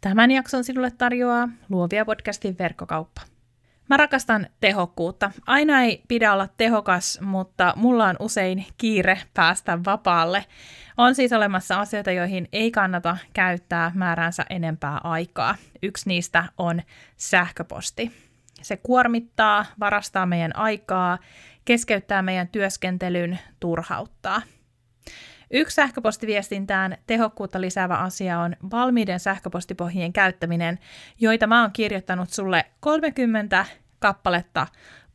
Tämän jakson sinulle tarjoaa Luovia podcastin verkkokauppa. Mä rakastan tehokkuutta. Aina ei pidä olla tehokas, mutta mulla on usein kiire päästä vapaalle. On siis olemassa asioita, joihin ei kannata käyttää määränsä enempää aikaa. Yksi niistä on sähköposti. Se kuormittaa, varastaa meidän aikaa, keskeyttää meidän työskentelyn, turhauttaa – Yksi sähköpostiviestintään tehokkuutta lisäävä asia on valmiiden sähköpostipohjien käyttäminen, joita mä oon kirjoittanut sulle 30 kappaletta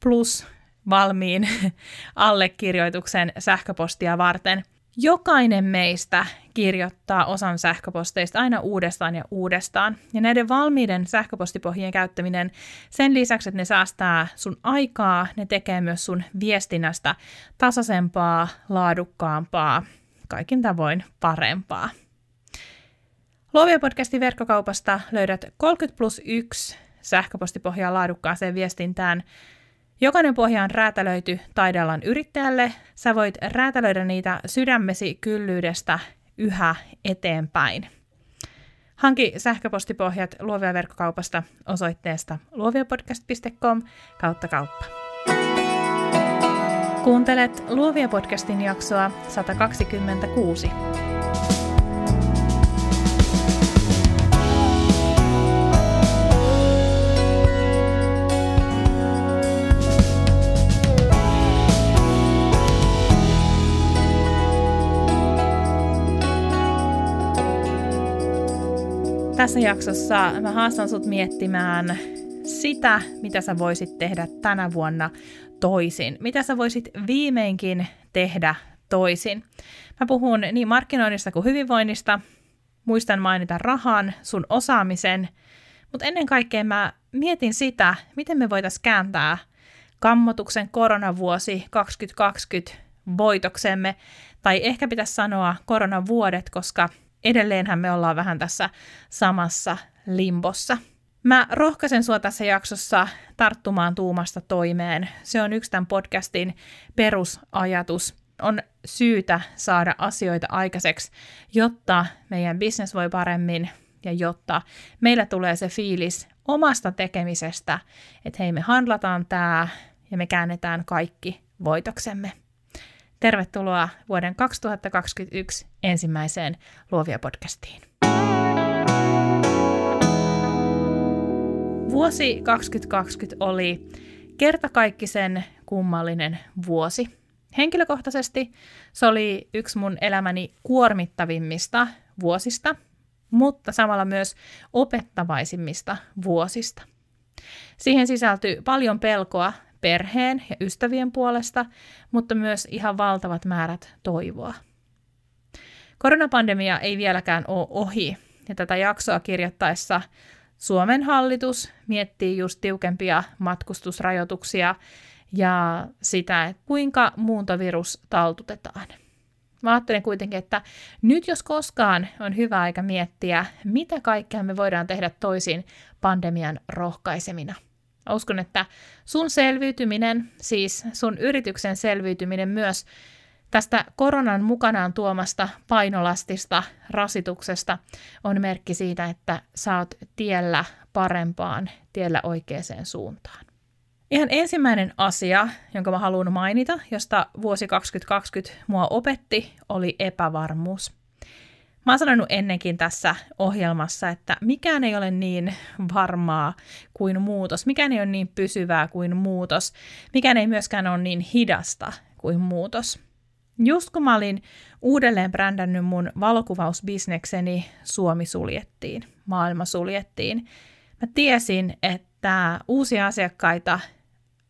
plus valmiin allekirjoituksen sähköpostia varten. Jokainen meistä kirjoittaa osan sähköposteista aina uudestaan ja uudestaan. Ja näiden valmiiden sähköpostipohjien käyttäminen, sen lisäksi, että ne säästää sun aikaa, ne tekee myös sun viestinnästä tasaisempaa, laadukkaampaa kaikin tavoin parempaa. Luovia podcastin verkkokaupasta löydät 30 plus 1 sähköpostipohjaa laadukkaaseen viestintään. Jokainen pohja on räätälöity taidealan yrittäjälle. Sä voit räätälöidä niitä sydämesi kyllyydestä yhä eteenpäin. Hanki sähköpostipohjat Luovia verkkokaupasta osoitteesta luoviapodcast.com kautta kauppa. Kuuntelet Luovia podcastin jaksoa 126. Tässä jaksossa mä haastan sut miettimään sitä, mitä sä voisit tehdä tänä vuonna toisin? Mitä sä voisit viimeinkin tehdä toisin? Mä puhun niin markkinoinnista kuin hyvinvoinnista. Muistan mainita rahan, sun osaamisen, mutta ennen kaikkea mä mietin sitä, miten me voitaisiin kääntää kammotuksen koronavuosi 2020 voitoksemme, tai ehkä pitäisi sanoa koronavuodet, koska edelleenhän me ollaan vähän tässä samassa limbossa. Mä rohkaisen sua tässä jaksossa tarttumaan tuumasta toimeen. Se on yksi tämän podcastin perusajatus. On syytä saada asioita aikaiseksi, jotta meidän business voi paremmin ja jotta meillä tulee se fiilis omasta tekemisestä, että hei me handlataan tämä ja me käännetään kaikki voitoksemme. Tervetuloa vuoden 2021 ensimmäiseen Luovia podcastiin. Vuosi 2020 oli kertakaikkisen kummallinen vuosi. Henkilökohtaisesti se oli yksi mun elämäni kuormittavimmista vuosista, mutta samalla myös opettavaisimmista vuosista. Siihen sisältyi paljon pelkoa perheen ja ystävien puolesta, mutta myös ihan valtavat määrät toivoa. Koronapandemia ei vieläkään ole ohi, ja tätä jaksoa kirjoittaessa Suomen hallitus miettii just tiukempia matkustusrajoituksia ja sitä, että kuinka muuntovirus taltutetaan. Mä ajattelen kuitenkin, että nyt jos koskaan on hyvä aika miettiä, mitä kaikkea me voidaan tehdä toisin pandemian rohkaisemina. Uskon, että sun selviytyminen, siis sun yrityksen selviytyminen myös Tästä koronan mukanaan tuomasta painolastista, rasituksesta on merkki siitä, että oot tiellä parempaan, tiellä oikeaan suuntaan. Ihan ensimmäinen asia, jonka mä haluan mainita, josta vuosi 2020 mua opetti, oli epävarmuus. Mä oon sanonut ennenkin tässä ohjelmassa, että mikään ei ole niin varmaa kuin muutos, mikään ei ole niin pysyvää kuin muutos, mikään ei myöskään ole niin hidasta kuin muutos. Just kun mä olin uudelleen brändännyt mun valokuvausbisnekseni, Suomi suljettiin, maailma suljettiin. Mä tiesin, että uusia asiakkaita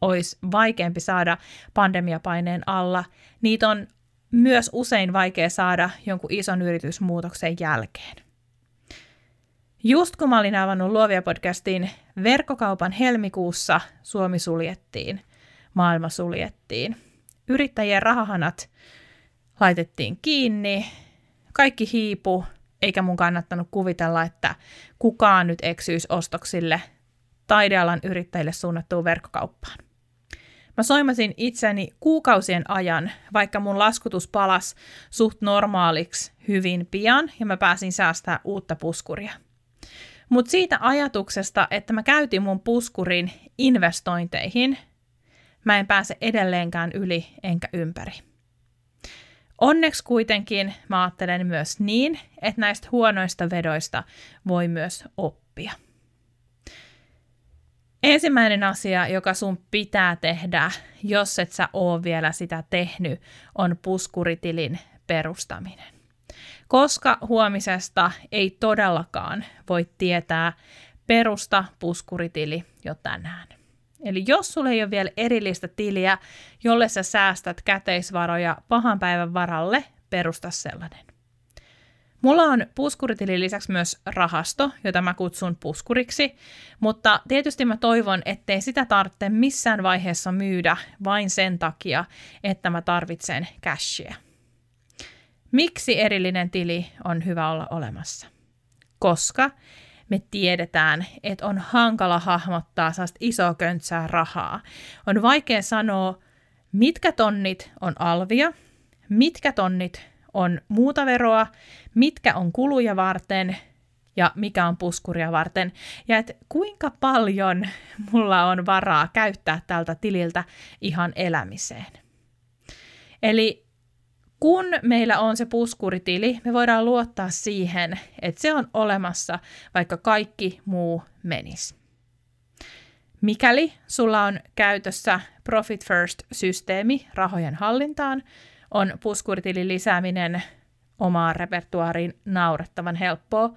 olisi vaikeampi saada pandemiapaineen alla. Niitä on myös usein vaikea saada jonkun ison yritysmuutoksen jälkeen. Just kun mä olin avannut Luovia podcastin verkkokaupan helmikuussa, Suomi suljettiin, maailma suljettiin. Yrittäjien rahahanat laitettiin kiinni, kaikki hiipu, eikä mun kannattanut kuvitella, että kukaan nyt eksyisi ostoksille taidealan yrittäjille suunnattuun verkkokauppaan. Mä soimasin itseni kuukausien ajan, vaikka mun laskutus palas suht normaaliksi hyvin pian ja mä pääsin säästää uutta puskuria. Mutta siitä ajatuksesta, että mä käytin mun puskurin investointeihin, mä en pääse edelleenkään yli enkä ympäri. Onneksi kuitenkin mä ajattelen myös niin, että näistä huonoista vedoista voi myös oppia. Ensimmäinen asia, joka sun pitää tehdä, jos et sä oo vielä sitä tehnyt, on puskuritilin perustaminen. Koska huomisesta ei todellakaan voi tietää, perusta puskuritili jo tänään. Eli jos sulla ei ole vielä erillistä tiliä, jolle sä säästät käteisvaroja pahan päivän varalle, perusta sellainen. Mulla on puskuritilin lisäksi myös rahasto, jota mä kutsun puskuriksi, mutta tietysti mä toivon, ettei sitä tarvitse missään vaiheessa myydä vain sen takia, että mä tarvitsen cashia. Miksi erillinen tili on hyvä olla olemassa? Koska me tiedetään, että on hankala hahmottaa sellaista isoa köntsää rahaa. On vaikea sanoa, mitkä tonnit on alvia, mitkä tonnit on muuta veroa, mitkä on kuluja varten ja mikä on puskuria varten. Ja että kuinka paljon mulla on varaa käyttää tältä tililtä ihan elämiseen. Eli kun meillä on se puskuritili, me voidaan luottaa siihen, että se on olemassa, vaikka kaikki muu menisi. Mikäli sulla on käytössä Profit First-systeemi rahojen hallintaan, on puskuritilin lisääminen omaan repertuaariin naurettavan helppoa.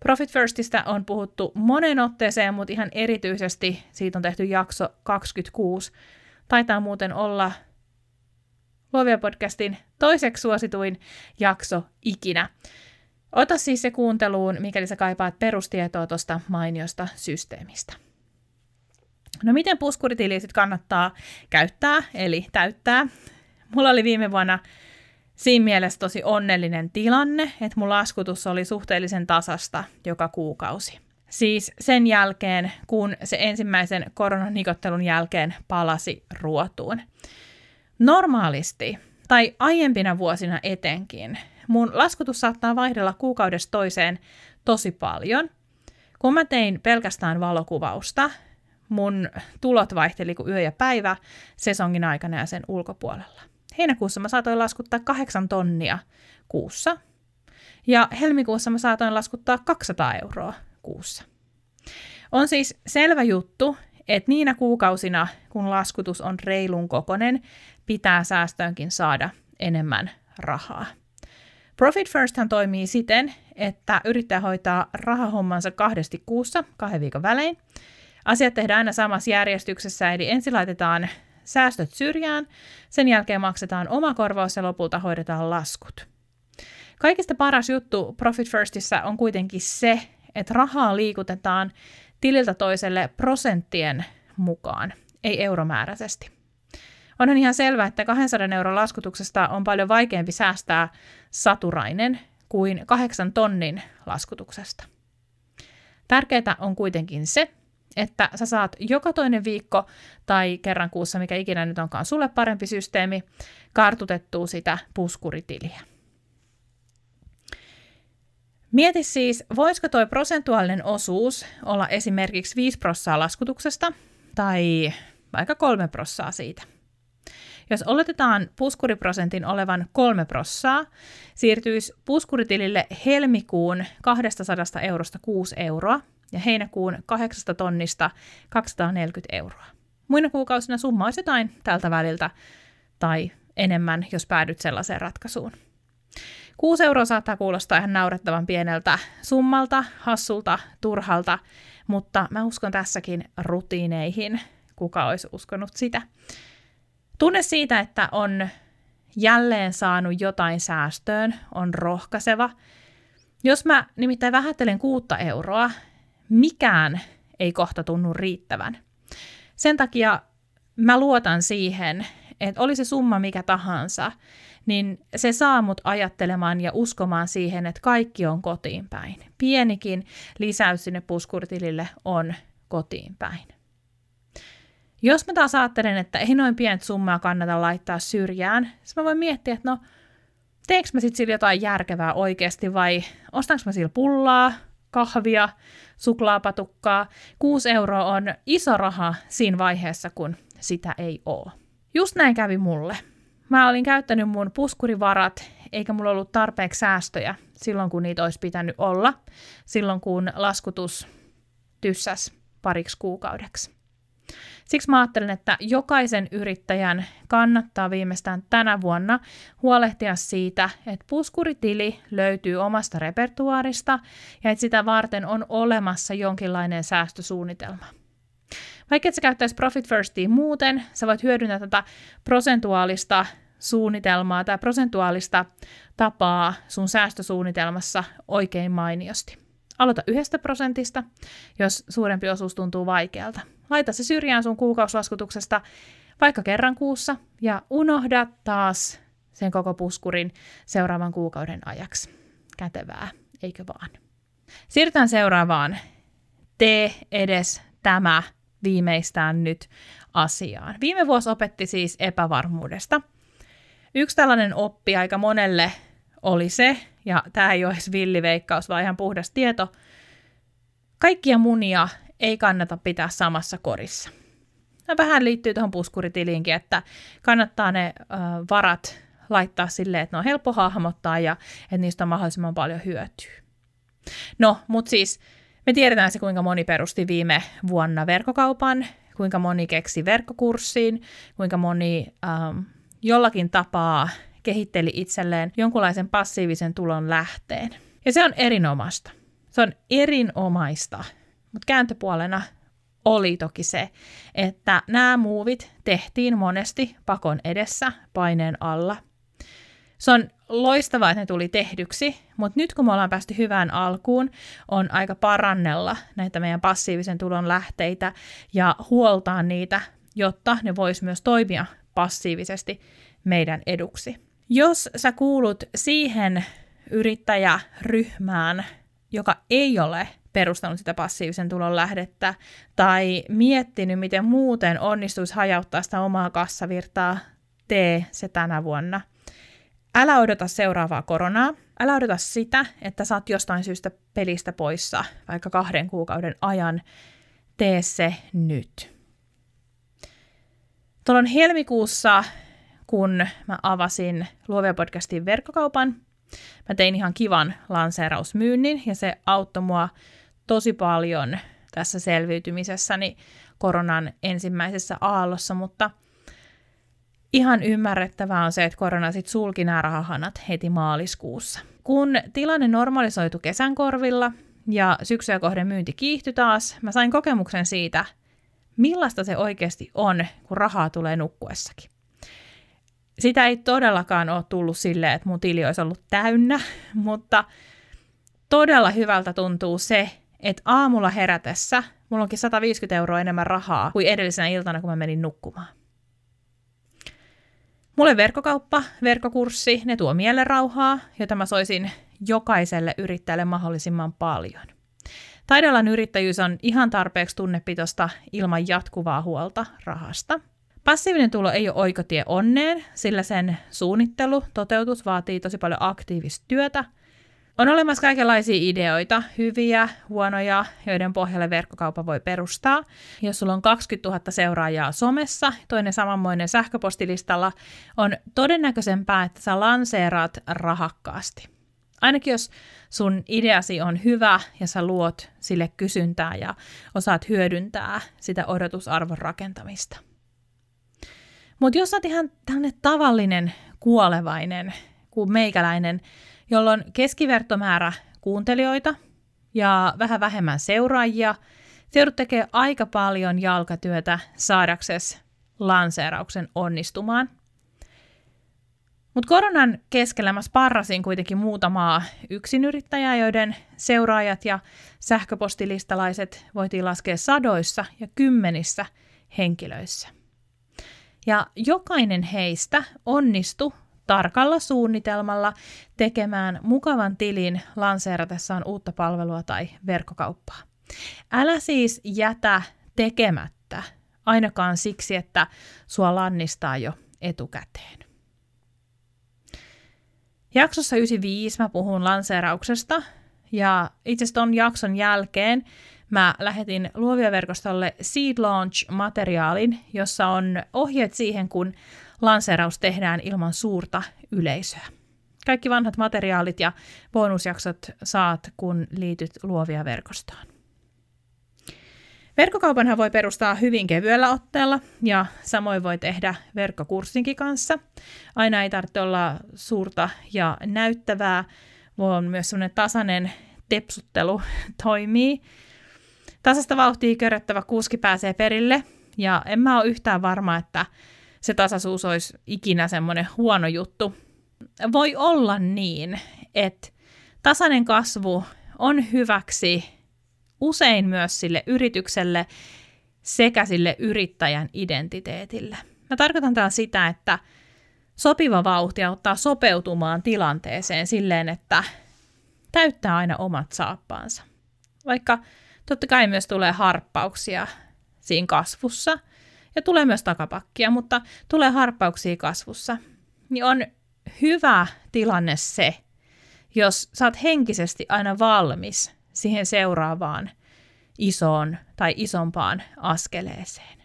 Profit Firstistä on puhuttu monen otteeseen, mutta ihan erityisesti siitä on tehty jakso 26. Taitaa muuten olla Luovia podcastin toiseksi suosituin jakso ikinä. Ota siis se kuunteluun, mikäli sä kaipaat perustietoa tuosta mainiosta systeemistä. No miten puskuritili sitten kannattaa käyttää, eli täyttää? Mulla oli viime vuonna siinä mielessä tosi onnellinen tilanne, että mun laskutus oli suhteellisen tasasta joka kuukausi. Siis sen jälkeen, kun se ensimmäisen koronanikottelun jälkeen palasi ruotuun. Normaalisti, tai aiempina vuosina etenkin, mun laskutus saattaa vaihdella kuukaudesta toiseen tosi paljon. Kun mä tein pelkästään valokuvausta, mun tulot vaihteli kuin yö ja päivä sesongin aikana ja sen ulkopuolella. Heinäkuussa mä saatoin laskuttaa kahdeksan tonnia kuussa, ja helmikuussa mä saatoin laskuttaa 200 euroa kuussa. On siis selvä juttu, että niinä kuukausina, kun laskutus on reilun kokonen, pitää säästöönkin saada enemmän rahaa. Profit Firsthan toimii siten, että yrittää hoitaa rahahommansa kahdesti kuussa, kahden viikon välein. Asiat tehdään aina samassa järjestyksessä, eli ensin laitetaan säästöt syrjään, sen jälkeen maksetaan oma korvaus ja lopulta hoidetaan laskut. Kaikista paras juttu Profit Firstissa on kuitenkin se, että rahaa liikutetaan tililtä toiselle prosenttien mukaan, ei euromääräisesti. Onhan ihan selvää, että 200 euron laskutuksesta on paljon vaikeampi säästää saturainen kuin 8 tonnin laskutuksesta. Tärkeää on kuitenkin se, että sä saat joka toinen viikko tai kerran kuussa, mikä ikinä nyt onkaan sulle parempi systeemi, kartutettua sitä puskuritiliä. Mieti siis, voisiko tuo prosentuaalinen osuus olla esimerkiksi 5 prossaa laskutuksesta tai vaikka 3 prossaa siitä. Jos oletetaan puskuriprosentin olevan 3 prossaa, siirtyisi puskuritilille helmikuun 200 eurosta 6 euroa ja heinäkuun 8 tonnista 240 euroa. Muina kuukausina summa olisi jotain tältä väliltä tai enemmän, jos päädyt sellaiseen ratkaisuun. 6 euroa saattaa kuulostaa ihan naurettavan pieneltä summalta, hassulta, turhalta, mutta mä uskon tässäkin rutiineihin. Kuka olisi uskonut sitä? Tunne siitä, että on jälleen saanut jotain säästöön, on rohkaiseva. Jos mä nimittäin vähättelen kuutta euroa, mikään ei kohta tunnu riittävän. Sen takia mä luotan siihen, että oli se summa mikä tahansa, niin se saa mut ajattelemaan ja uskomaan siihen, että kaikki on kotiin päin. Pienikin lisäys sinne puskuritilille on kotiin päin. Jos mä taas ajattelen, että ei noin pienet summaa kannata laittaa syrjään, niin mä voin miettiä, että no, teenkö mä sitten sillä jotain järkevää oikeasti vai ostanko mä sillä pullaa, kahvia, suklaapatukkaa. 6 euroa on iso raha siinä vaiheessa, kun sitä ei ole. Just näin kävi mulle. Mä olin käyttänyt mun puskurivarat, eikä mulla ollut tarpeeksi säästöjä silloin, kun niitä olisi pitänyt olla, silloin kun laskutus tyssäs pariksi kuukaudeksi. Siksi mä ajattelen, että jokaisen yrittäjän kannattaa viimeistään tänä vuonna huolehtia siitä, että puskuritili löytyy omasta repertuaarista ja että sitä varten on olemassa jonkinlainen säästösuunnitelma. Vaikka et sä käyttäisi Profit Firstia muuten, sä voit hyödyntää tätä prosentuaalista suunnitelmaa tai prosentuaalista tapaa sun säästösuunnitelmassa oikein mainiosti. Aloita yhdestä prosentista, jos suurempi osuus tuntuu vaikealta. Laita se syrjään sun kuukausilaskutuksesta vaikka kerran kuussa ja unohda taas sen koko puskurin seuraavan kuukauden ajaksi. Kätevää, eikö vaan? Siirrytään seuraavaan. Tee edes tämä viimeistään nyt asiaan. Viime vuosi opetti siis epävarmuudesta. Yksi tällainen oppi aika monelle oli se, ja tämä ei ole edes villiveikkaus, vaan ihan puhdas tieto, kaikkia munia ei kannata pitää samassa korissa. Ja vähän liittyy tuohon puskuritiliinkin, että kannattaa ne ö, varat laittaa silleen, että ne on helppo hahmottaa ja että niistä on mahdollisimman paljon hyötyä. No, mutta siis me tiedetään se, kuinka moni perusti viime vuonna verkkokaupan, kuinka moni keksi verkkokurssiin, kuinka moni ähm, jollakin tapaa kehitteli itselleen jonkunlaisen passiivisen tulon lähteen. Ja se on erinomaista. Se on erinomaista. Mutta kääntöpuolena oli toki se, että nämä muuvit tehtiin monesti pakon edessä paineen alla. Se on loistavaa, että ne tuli tehdyksi, mutta nyt kun me ollaan päästy hyvään alkuun, on aika parannella näitä meidän passiivisen tulon lähteitä ja huoltaa niitä, jotta ne vois myös toimia passiivisesti meidän eduksi. Jos sä kuulut siihen yrittäjäryhmään, joka ei ole perustanut sitä passiivisen tulon lähdettä tai miettinyt, miten muuten onnistuisi hajauttaa sitä omaa kassavirtaa, tee se tänä vuonna. Älä odota seuraavaa koronaa. Älä odota sitä, että saat jostain syystä pelistä poissa vaikka kahden kuukauden ajan. Tee se nyt. Tuolla helmikuussa kun mä avasin Luovia podcastin verkkokaupan. Mä tein ihan kivan lanseerausmyynnin ja se auttoi mua tosi paljon tässä selviytymisessäni koronan ensimmäisessä aallossa, mutta ihan ymmärrettävää on se, että korona sitten sulki nämä rahahanat heti maaliskuussa. Kun tilanne normalisoitu kesän korvilla ja syksyä kohden myynti kiihtyi taas, mä sain kokemuksen siitä, millaista se oikeasti on, kun rahaa tulee nukkuessakin sitä ei todellakaan ole tullut silleen, että mun tili olisi ollut täynnä, mutta todella hyvältä tuntuu se, että aamulla herätessä mulla onkin 150 euroa enemmän rahaa kuin edellisenä iltana, kun mä menin nukkumaan. Mulle verkkokauppa, verkkokurssi, ne tuo rauhaa, jota mä soisin jokaiselle yrittäjälle mahdollisimman paljon. Taidealan yrittäjyys on ihan tarpeeksi tunnepitosta ilman jatkuvaa huolta rahasta – Passiivinen tulo ei ole oikotie onneen, sillä sen suunnittelu, toteutus vaatii tosi paljon aktiivista työtä. On olemassa kaikenlaisia ideoita, hyviä, huonoja, joiden pohjalle verkkokauppa voi perustaa. Jos sulla on 20 000 seuraajaa somessa, toinen samanmoinen sähköpostilistalla, on todennäköisempää, että sä lanseeraat rahakkaasti. Ainakin jos sun ideasi on hyvä ja sä luot sille kysyntää ja osaat hyödyntää sitä odotusarvon rakentamista. Mutta jos sä oot ihan tällainen tavallinen kuolevainen kuin meikäläinen, jolla on keskivertomäärä kuuntelijoita ja vähän vähemmän seuraajia, se joudut tekee aika paljon jalkatyötä saadaksesi lanseerauksen onnistumaan. Mutta koronan keskellä mä sparrasin kuitenkin muutamaa yksinyrittäjää, joiden seuraajat ja sähköpostilistalaiset voitiin laskea sadoissa ja kymmenissä henkilöissä. Ja jokainen heistä onnistui tarkalla suunnitelmalla tekemään mukavan tilin lanseeratessaan uutta palvelua tai verkkokauppaa. Älä siis jätä tekemättä, ainakaan siksi, että sua lannistaa jo etukäteen. Jaksossa 95 mä puhun lanseerauksesta Ja itse asiassa ton jakson jälkeen mä lähetin Luovia-verkostolle Seed Launch-materiaalin, jossa on ohjeet siihen, kun lanseeraus tehdään ilman suurta yleisöä. Kaikki vanhat materiaalit ja bonusjaksot saat, kun liityt Luovia-verkostoon. Verkkokaupanhan voi perustaa hyvin kevyellä otteella ja samoin voi tehdä verkkokurssinkin kanssa. Aina ei tarvitse olla suurta ja näyttävää, vaan myös semmoinen tasainen tepsuttelu toimii. Tasasta vauhtia köröttävä kuski pääsee perille ja en mä ole yhtään varma, että se tasaisuus olisi ikinä semmoinen huono juttu. Voi olla niin, että tasainen kasvu on hyväksi usein myös sille yritykselle sekä sille yrittäjän identiteetille. Mä tarkoitan täällä sitä, että sopiva vauhti auttaa sopeutumaan tilanteeseen silleen, että täyttää aina omat saappaansa. Vaikka totta kai myös tulee harppauksia siinä kasvussa ja tulee myös takapakkia, mutta tulee harppauksia kasvussa, niin on hyvä tilanne se, jos sä oot henkisesti aina valmis siihen seuraavaan isoon tai isompaan askeleeseen.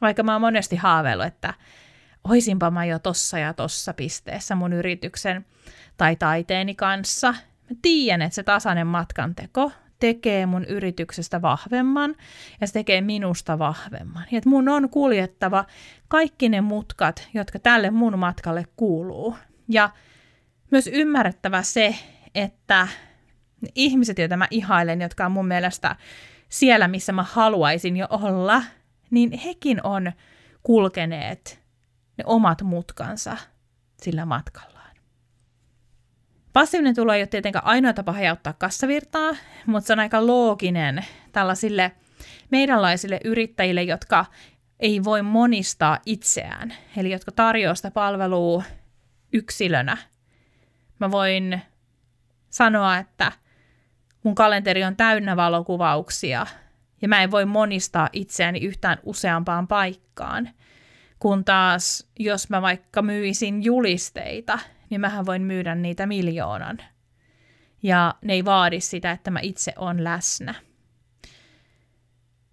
Vaikka mä oon monesti haaveillut, että oisinpa mä jo tossa ja tossa pisteessä mun yrityksen tai taiteeni kanssa. Mä tiedän, että se tasainen matkanteko tekee mun yrityksestä vahvemman ja se tekee minusta vahvemman. Ja että mun on kuljettava kaikki ne mutkat, jotka tälle mun matkalle kuuluu. Ja myös ymmärrettävä se, että ihmiset, joita mä ihailen, jotka on mun mielestä siellä, missä mä haluaisin jo olla, niin hekin on kulkeneet ne omat mutkansa sillä matkallaan. Passiivinen tulo ei ole tietenkään ainoa tapa hajauttaa kassavirtaa, mutta se on aika looginen tällaisille meidänlaisille yrittäjille, jotka ei voi monistaa itseään, eli jotka tarjoaa sitä palvelua yksilönä. Mä voin sanoa, että mun kalenteri on täynnä valokuvauksia ja mä en voi monistaa itseäni yhtään useampaan paikkaan. Kun taas, jos mä vaikka myisin julisteita, niin mähän voin myydä niitä miljoonan. Ja ne ei vaadi sitä, että mä itse on läsnä.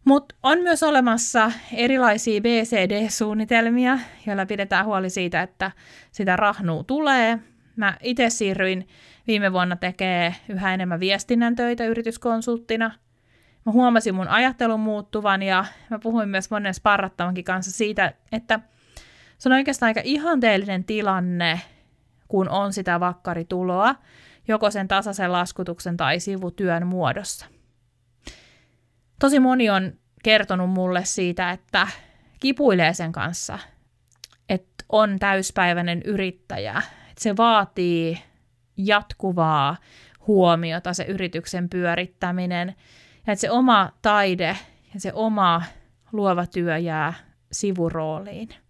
Mutta on myös olemassa erilaisia BCD-suunnitelmia, joilla pidetään huoli siitä, että sitä rahnuu tulee. Mä itse siirryin viime vuonna tekee yhä enemmän viestinnän töitä yrityskonsulttina. Mä huomasin mun ajattelun muuttuvan ja mä puhuin myös monen sparrattavankin kanssa siitä, että se on oikeastaan aika ihanteellinen tilanne, kun on sitä vakkarituloa, joko sen tasaisen laskutuksen tai sivutyön muodossa. Tosi moni on kertonut mulle siitä, että kipuilee sen kanssa, että on täyspäiväinen yrittäjä, että se vaatii jatkuvaa huomiota, se yrityksen pyörittäminen, ja että se oma taide ja se oma luova työ jää sivurooliin.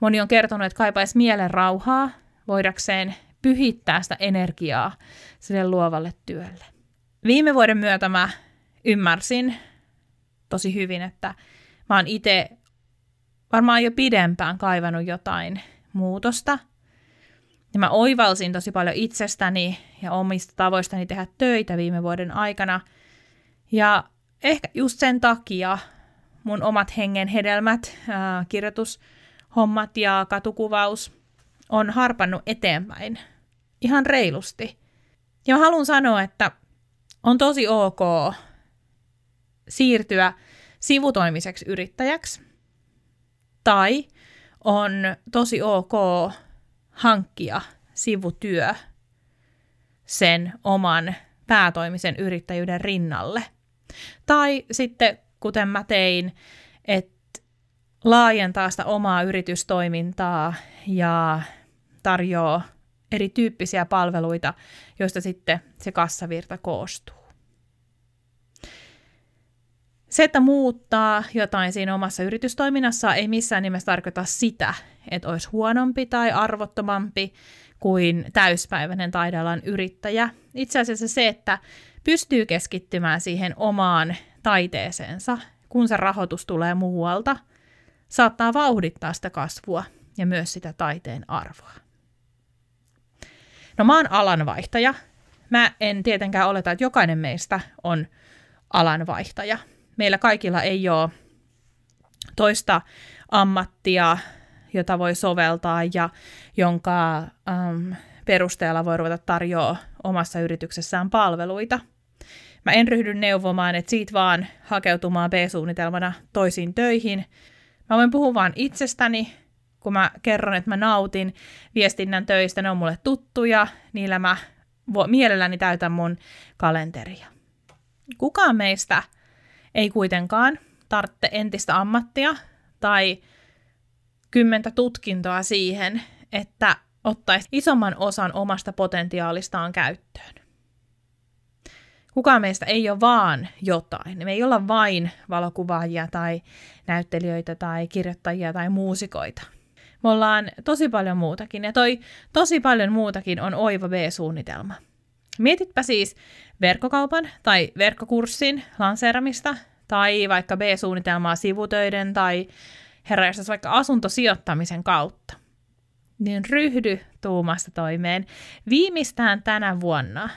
Moni on kertonut, että kaipaisi mielen rauhaa voidakseen pyhittää sitä energiaa sille luovalle työlle. Viime vuoden myötä mä ymmärsin tosi hyvin, että mä oon itse varmaan jo pidempään kaivannut jotain muutosta – ja mä oivalsin tosi paljon itsestäni ja omista tavoistani tehdä töitä viime vuoden aikana. Ja ehkä just sen takia mun omat hengen hedelmät, ää, kirjoitushommat ja katukuvaus on harpannut eteenpäin ihan reilusti. Ja haluan sanoa, että on tosi ok siirtyä sivutoimiseksi yrittäjäksi. Tai on tosi ok hankkia sivutyö sen oman päätoimisen yrittäjyyden rinnalle. Tai sitten, kuten mä tein, että laajentaa sitä omaa yritystoimintaa ja tarjoaa erityyppisiä palveluita, joista sitten se kassavirta koostuu. Se, että muuttaa jotain siinä omassa yritystoiminnassa ei missään nimessä tarkoita sitä, että olisi huonompi tai arvottomampi kuin täyspäiväinen taidealan yrittäjä. Itse asiassa se, että pystyy keskittymään siihen omaan taiteeseensa, kun se rahoitus tulee muualta, saattaa vauhdittaa sitä kasvua ja myös sitä taiteen arvoa. No mä oon alanvaihtaja. mä en tietenkään oleta, että jokainen meistä on alanvaihtaja. Meillä kaikilla ei ole toista ammattia, jota voi soveltaa ja jonka ähm, perusteella voi ruveta tarjoaa omassa yrityksessään palveluita. Mä en ryhdy neuvomaan, että siitä vaan hakeutumaan B-suunnitelmana toisiin töihin. Mä voin puhua vaan itsestäni, kun mä kerron, että mä nautin viestinnän töistä, ne on mulle tuttuja, niillä mä mielelläni täytän mun kalenteria. Kukaan meistä ei kuitenkaan tarvitse entistä ammattia tai kymmentä tutkintoa siihen, että ottaisi isomman osan omasta potentiaalistaan käyttöön. Kukaan meistä ei ole vaan jotain. Me ei olla vain valokuvaajia tai näyttelijöitä tai kirjoittajia tai muusikoita. Me ollaan tosi paljon muutakin, ja toi tosi paljon muutakin on oiva B-suunnitelma. Mietitpä siis verkkokaupan tai verkkokurssin lanseeramista, tai vaikka B-suunnitelmaa sivutöiden tai herra vaikka asuntosijoittamisen kautta. Niin ryhdy tuumasta toimeen. Viimeistään tänä vuonna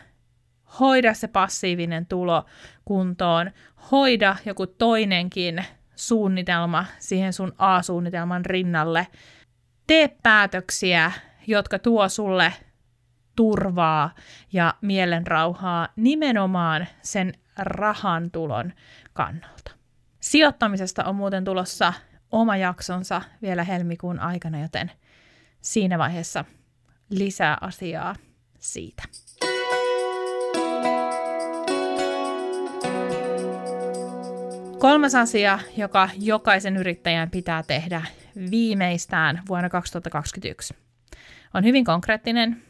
hoida se passiivinen tulo kuntoon, hoida joku toinenkin suunnitelma siihen sun A-suunnitelman rinnalle – Tee päätöksiä, jotka tuo sulle turvaa ja mielenrauhaa nimenomaan sen rahan tulon kannalta. Sijoittamisesta on muuten tulossa oma jaksonsa vielä helmikuun aikana, joten siinä vaiheessa lisää asiaa siitä. Kolmas asia, joka jokaisen yrittäjän pitää tehdä viimeistään vuonna 2021, on hyvin konkreettinen.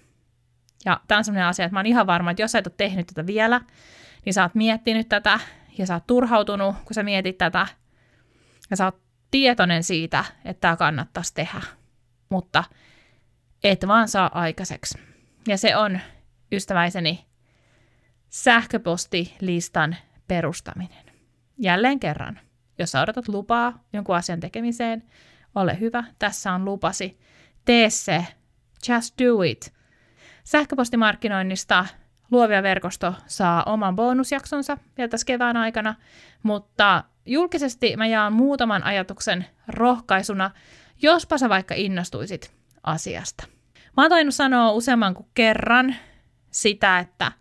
Ja tämä on sellainen asia, että mä oon ihan varma, että jos sä et ole tehnyt tätä vielä, niin sä oot miettinyt tätä ja sä oot turhautunut, kun sä mietit tätä. Ja sä oot tietoinen siitä, että tämä kannattaisi tehdä. Mutta et vaan saa aikaiseksi. Ja se on ystäväiseni sähköpostilistan perustaminen. Jälleen kerran, jos sä odotat lupaa jonkun asian tekemiseen, ole hyvä, tässä on lupasi. Tee se. Just do it. Sähköpostimarkkinoinnista Luovia verkosto saa oman bonusjaksonsa vielä tässä kevään aikana, mutta julkisesti mä jaan muutaman ajatuksen rohkaisuna, jospa sä vaikka innostuisit asiasta. Mä oon sanoa useamman kuin kerran sitä, että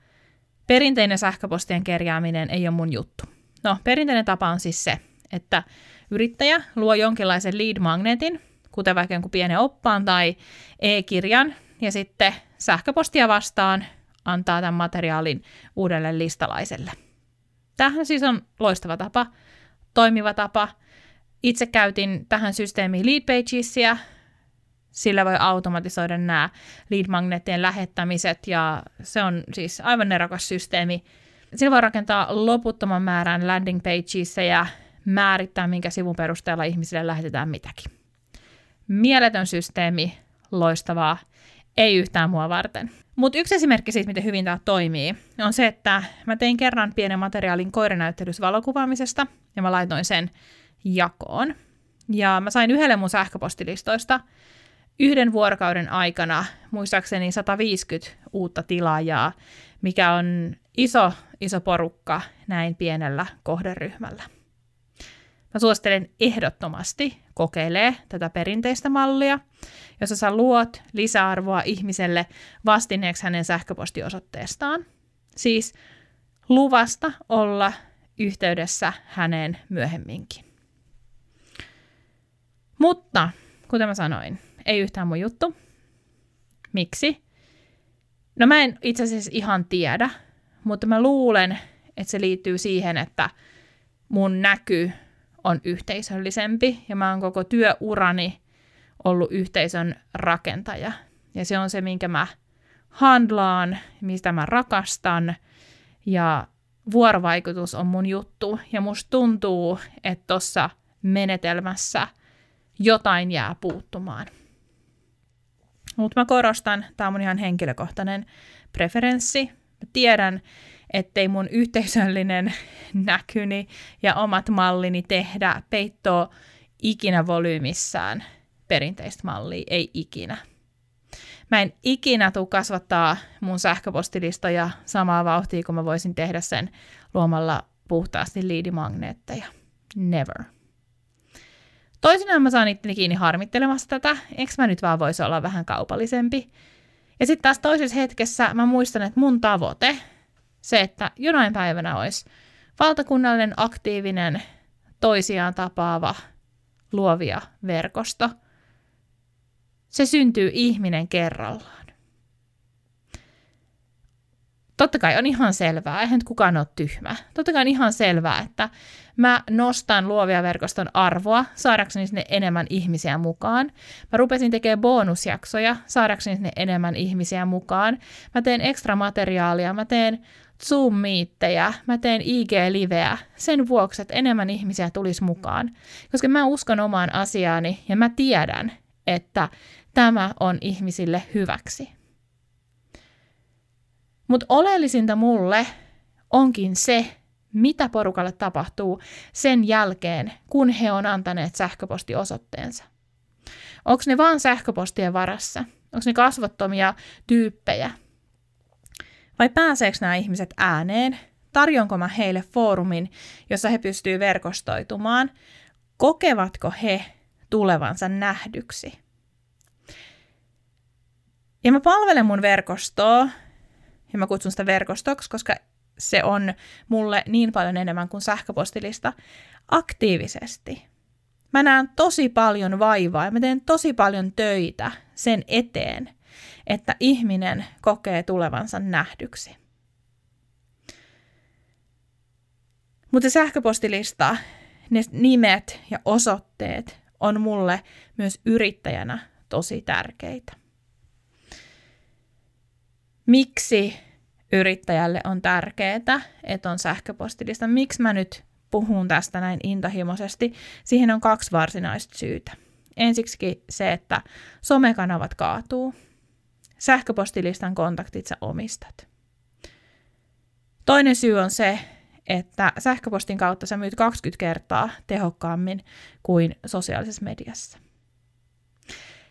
perinteinen sähköpostien kerjääminen ei ole mun juttu. No, perinteinen tapa on siis se, että yrittäjä luo jonkinlaisen lead-magnetin, kuten vaikka jonkun pienen oppaan tai e-kirjan, ja sitten sähköpostia vastaan antaa tämän materiaalin uudelle listalaiselle. Tähän siis on loistava tapa, toimiva tapa. Itse käytin tähän systeemiin Leadpagesia, sillä voi automatisoida nämä lead-magneettien lähettämiset, ja se on siis aivan nerokas systeemi. Sillä voi rakentaa loputtoman määrän landing pageissa ja määrittää, minkä sivun perusteella ihmisille lähetetään mitäkin. Mieletön systeemi, loistavaa, ei yhtään mua varten. Mutta yksi esimerkki siitä, miten hyvin tämä toimii, on se, että mä tein kerran pienen materiaalin koiranäyttelys valokuvaamisesta, ja mä laitoin sen jakoon. Ja mä sain yhdelle mun sähköpostilistoista yhden vuorokauden aikana muistaakseni 150 uutta tilaajaa, mikä on iso, iso porukka näin pienellä kohderyhmällä. Mä suosittelen ehdottomasti kokeilee tätä perinteistä mallia, jossa sä luot lisäarvoa ihmiselle vastineeksi hänen sähköpostiosoitteestaan. Siis luvasta olla yhteydessä häneen myöhemminkin. Mutta, kuten mä sanoin, ei yhtään mun juttu. Miksi? No mä en itse asiassa ihan tiedä, mutta mä luulen, että se liittyy siihen, että mun näky on yhteisöllisempi ja mä oon koko työurani ollut yhteisön rakentaja. Ja se on se, minkä mä handlaan, mistä mä rakastan ja vuorovaikutus on mun juttu ja musta tuntuu, että tuossa menetelmässä jotain jää puuttumaan. Mutta mä korostan, tämä on mun ihan henkilökohtainen preferenssi. Tiedän, ettei mun yhteisöllinen näkyni ja omat mallini tehdä peittoa ikinä volyymissään perinteistä mallia, ei ikinä. Mä en ikinä tule kasvattaa mun sähköpostilistoja samaa vauhtia, kun mä voisin tehdä sen luomalla puhtaasti liidimagneetteja. Never. Toisinaan mä saan itteni kiinni harmittelemassa tätä, eikö mä nyt vaan voisi olla vähän kaupallisempi. Ja sitten taas toisessa hetkessä mä muistan, että mun tavoite, se, että jonain päivänä olisi valtakunnallinen, aktiivinen, toisiaan tapaava, luovia verkosto, se syntyy ihminen kerrallaan. Totta kai on ihan selvää, eihän kukaan ole tyhmä. Totta kai on ihan selvää, että mä nostan luovia verkoston arvoa saadakseni sinne enemmän ihmisiä mukaan. Mä rupesin tekemään bonusjaksoja saadakseni sinne enemmän ihmisiä mukaan. Mä teen ekstra materiaalia, mä teen zoom mä teen IG-liveä sen vuoksi, että enemmän ihmisiä tulisi mukaan. Koska mä uskon omaan asiaani ja mä tiedän, että tämä on ihmisille hyväksi. Mutta oleellisinta mulle onkin se, mitä porukalle tapahtuu sen jälkeen, kun he on antaneet sähköpostiosoitteensa. Onko ne vaan sähköpostien varassa? Onko ne kasvottomia tyyppejä? Vai pääseekö nämä ihmiset ääneen? Tarjonko mä heille foorumin, jossa he pystyvät verkostoitumaan? Kokevatko he tulevansa nähdyksi? Ja mä palvelen mun verkostoa, ja mä kutsun sitä verkostoksi, koska se on mulle niin paljon enemmän kuin sähköpostilista, aktiivisesti. Mä näen tosi paljon vaivaa ja mä teen tosi paljon töitä sen eteen, että ihminen kokee tulevansa nähdyksi. Mutta sähköpostilista, ne nimet ja osoitteet on mulle myös yrittäjänä tosi tärkeitä. Miksi yrittäjälle on tärkeää, että on sähköpostilista? Miksi mä nyt puhun tästä näin intahimoisesti? Siihen on kaksi varsinaista syytä. Ensiksi se, että somekanavat kaatuu. Sähköpostilistan kontaktit sä omistat. Toinen syy on se, että sähköpostin kautta sä myyt 20 kertaa tehokkaammin kuin sosiaalisessa mediassa.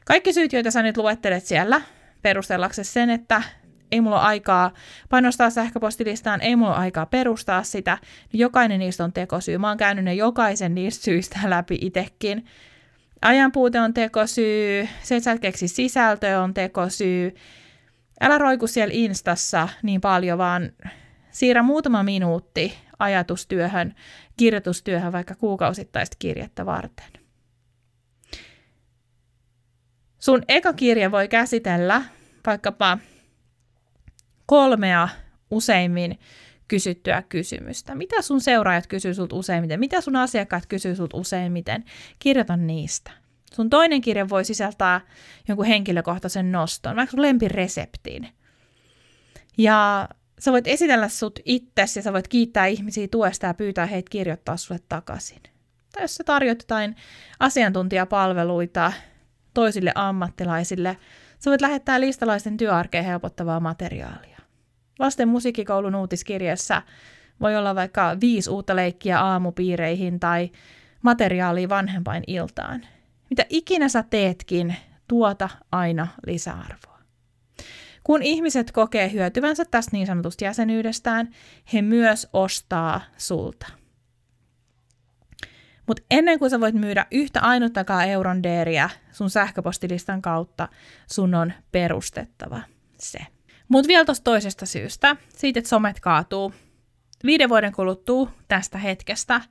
Kaikki syyt, joita sä nyt luettelet siellä, perustellaksesi sen, että ei mulla ole aikaa panostaa sähköpostilistaan, ei mulla ole aikaa perustaa sitä, jokainen niistä on tekosyy. Mä oon käynyt ne jokaisen niistä syistä läpi itsekin. Ajanpuute on tekosyy, se, että sä et keksi sisältöä on tekosyy. Älä roiku siellä Instassa niin paljon, vaan siirrä muutama minuutti ajatustyöhön, kirjoitustyöhön vaikka kuukausittaista kirjettä varten. Sun eka kirje voi käsitellä vaikkapa kolmea useimmin kysyttyä kysymystä. Mitä sun seuraajat kysyy sulta useimmiten? Mitä sun asiakkaat kysyy sulta useimmiten? Kirjoita niistä. Sun toinen kirja voi sisältää jonkun henkilökohtaisen noston, vaikka sun lempireseptiin. Ja sä voit esitellä sut itsesi ja sä voit kiittää ihmisiä tuesta ja pyytää heitä kirjoittaa sulle takaisin. Tai jos sä tarjoat jotain asiantuntijapalveluita toisille ammattilaisille, sä voit lähettää listalaisten työarkeen helpottavaa materiaalia. Lasten musiikkikoulun uutiskirjassa voi olla vaikka viisi uutta leikkiä aamupiireihin tai materiaalia vanhempain iltaan. Mitä ikinä sä teetkin, tuota aina lisäarvoa. Kun ihmiset kokee hyötyvänsä tästä niin sanotusta jäsenyydestään, he myös ostaa sulta. Mutta ennen kuin sä voit myydä yhtä ainuttakaan euron deeriä sun sähköpostilistan kautta, sun on perustettava se. Mutta vielä tuosta toisesta syystä, siitä, että somet kaatuu. Viiden vuoden kuluttua tästä hetkestä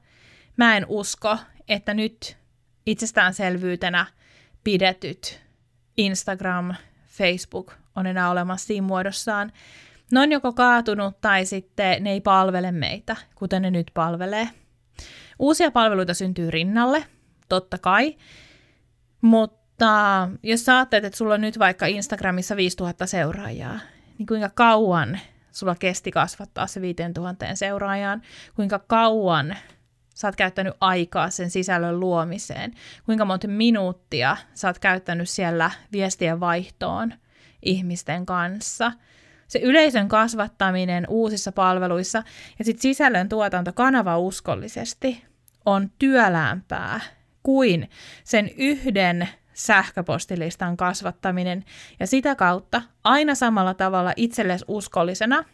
mä en usko, että nyt itsestäänselvyytenä pidetyt Instagram, Facebook on enää olemassa siinä muodossaan. Ne on joko kaatunut tai sitten ne ei palvele meitä, kuten ne nyt palvelee. Uusia palveluita syntyy rinnalle, totta kai, mutta jos sä ajattelet, että sulla on nyt vaikka Instagramissa 5000 seuraajaa, niin kuinka kauan sulla kesti kasvattaa se 5000 seuraajaan, kuinka kauan sä oot käyttänyt aikaa sen sisällön luomiseen, kuinka monta minuuttia sä oot käyttänyt siellä viestien vaihtoon ihmisten kanssa. Se yleisön kasvattaminen uusissa palveluissa ja sitten sisällön tuotanto kanava uskollisesti on työläämpää kuin sen yhden sähköpostilistan kasvattaminen ja sitä kautta aina samalla tavalla itsellesi uskollisena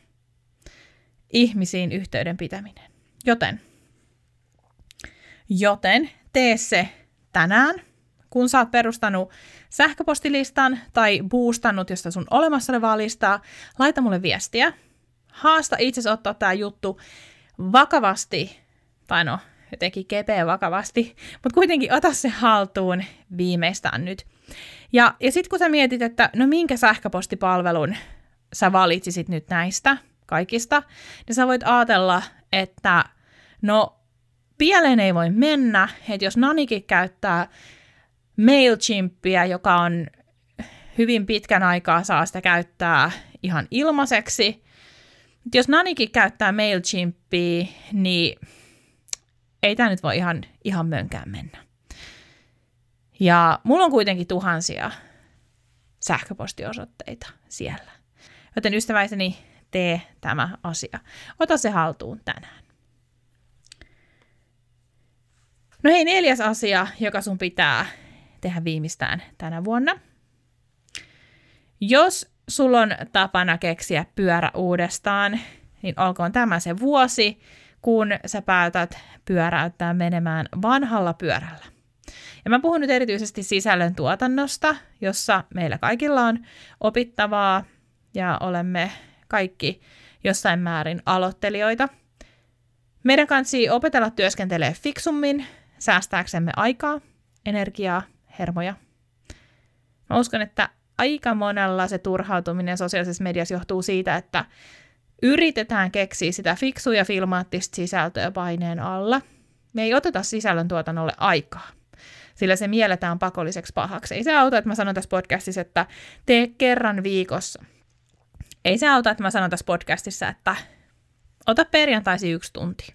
ihmisiin yhteyden pitäminen. Joten, joten tee se tänään, kun sä oot perustanut sähköpostilistan tai boostannut josta sun olemassa olevaa listaa, laita mulle viestiä. Haasta itse ottaa tämä juttu vakavasti, tai no, jotenkin kepeä vakavasti, mutta kuitenkin ota se haltuun viimeistään nyt. Ja, ja sitten kun sä mietit, että no minkä sähköpostipalvelun sä valitsisit nyt näistä kaikista, niin sä voit ajatella, että no pieleen ei voi mennä, että jos Nanikin käyttää MailChimpia, joka on hyvin pitkän aikaa saa sitä käyttää ihan ilmaiseksi. Jos Nanikin käyttää MailChimpia, niin ei tämä nyt voi ihan, ihan mönkään mennä. Ja mulla on kuitenkin tuhansia sähköpostiosoitteita siellä. Joten ystäväiseni, tee tämä asia. Ota se haltuun tänään. No hei, neljäs asia, joka sun pitää tehdä viimeistään tänä vuonna. Jos sulla on tapana keksiä pyörä uudestaan, niin olkoon tämä se vuosi, kun sä päätät pyöräyttää menemään vanhalla pyörällä. Ja mä puhun nyt erityisesti sisällön tuotannosta, jossa meillä kaikilla on opittavaa ja olemme kaikki jossain määrin aloittelijoita. Meidän kanssa opetella työskentelee fiksummin, säästääksemme aikaa, energiaa, hermoja. Mä uskon, että aika monella se turhautuminen sosiaalisessa mediassa johtuu siitä, että yritetään keksiä sitä fiksuja filmaattista sisältöä paineen alla. Me ei oteta sisällöntuotannolle aikaa, sillä se mielletään pakolliseksi pahaksi. Ei se auta, että mä sanon tässä podcastissa, että tee kerran viikossa. Ei se auta, että mä sanon tässä podcastissa, että ota perjantaisi yksi tunti.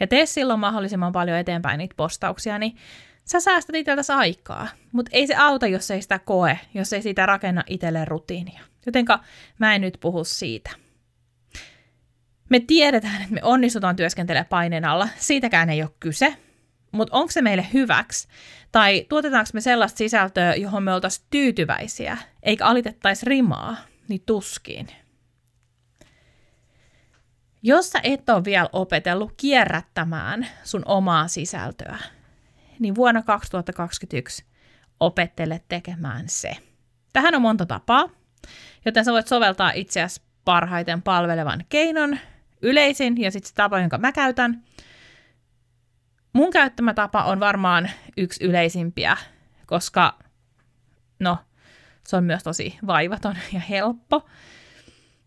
Ja tee silloin mahdollisimman paljon eteenpäin niitä postauksia, niin sä säästät itseltäsi aikaa. Mutta ei se auta, jos ei sitä koe, jos ei sitä rakenna itselleen rutiinia. Jotenka mä en nyt puhu siitä. Me tiedetään, että me onnistutaan työskentelemään paineen alla. Siitäkään ei ole kyse. Mutta onko se meille hyväksi? Tai tuotetaanko me sellaista sisältöä, johon me oltaisiin tyytyväisiä, eikä alitettaisi rimaa, niin tuskiin. Jos sä et ole vielä opetellut kierrättämään sun omaa sisältöä, niin vuonna 2021 opettele tekemään se. Tähän on monta tapaa, joten sä voit soveltaa itseäsi parhaiten palvelevan keinon, yleisin ja sitten se tapa, jonka mä käytän. Mun käyttämä tapa on varmaan yksi yleisimpiä, koska no, se on myös tosi vaivaton ja helppo.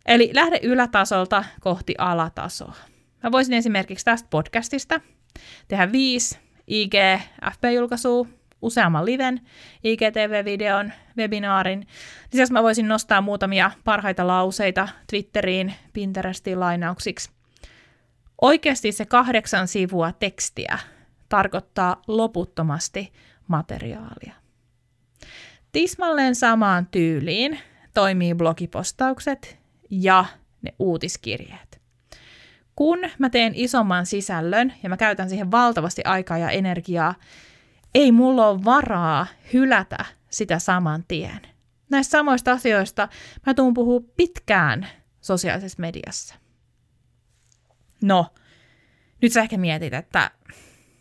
Eli lähde ylätasolta kohti alatasoa. Mä voisin esimerkiksi tästä podcastista tehdä viisi IG, FP-julkaisua, useamman liven, IGTV-videon, webinaarin. Lisäksi mä voisin nostaa muutamia parhaita lauseita Twitteriin, Pinterestiin lainauksiksi. Oikeasti se kahdeksan sivua tekstiä tarkoittaa loputtomasti materiaalia. Tismalleen samaan tyyliin toimii blogipostaukset ja ne uutiskirjeet. Kun mä teen isomman sisällön ja mä käytän siihen valtavasti aikaa ja energiaa, ei mulla ole varaa hylätä sitä saman tien. Näistä samoista asioista mä tuun puhua pitkään sosiaalisessa mediassa. No, nyt sä ehkä mietit, että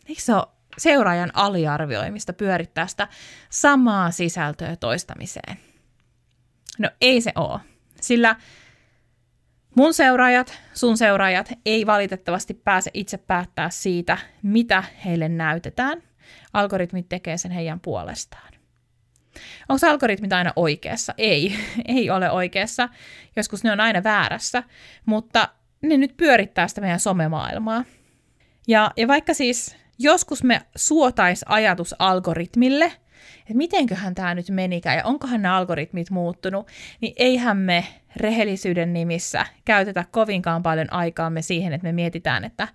eikö se ole seuraajan aliarvioimista pyörittää sitä samaa sisältöä toistamiseen? No ei se ole, sillä Mun seuraajat, sun seuraajat ei valitettavasti pääse itse päättää siitä, mitä heille näytetään. Algoritmit tekee sen heidän puolestaan. Onko algoritmit aina oikeassa? Ei, ei ole oikeassa. Joskus ne on aina väärässä, mutta ne nyt pyörittää sitä meidän somemaailmaa. Ja, ja vaikka siis joskus me suotais ajatus algoritmille, että mitenköhän tämä nyt menikään ja onkohan nämä algoritmit muuttunut, niin eihän me rehellisyyden nimissä käytetä kovinkaan paljon aikaamme siihen, että me mietitään, että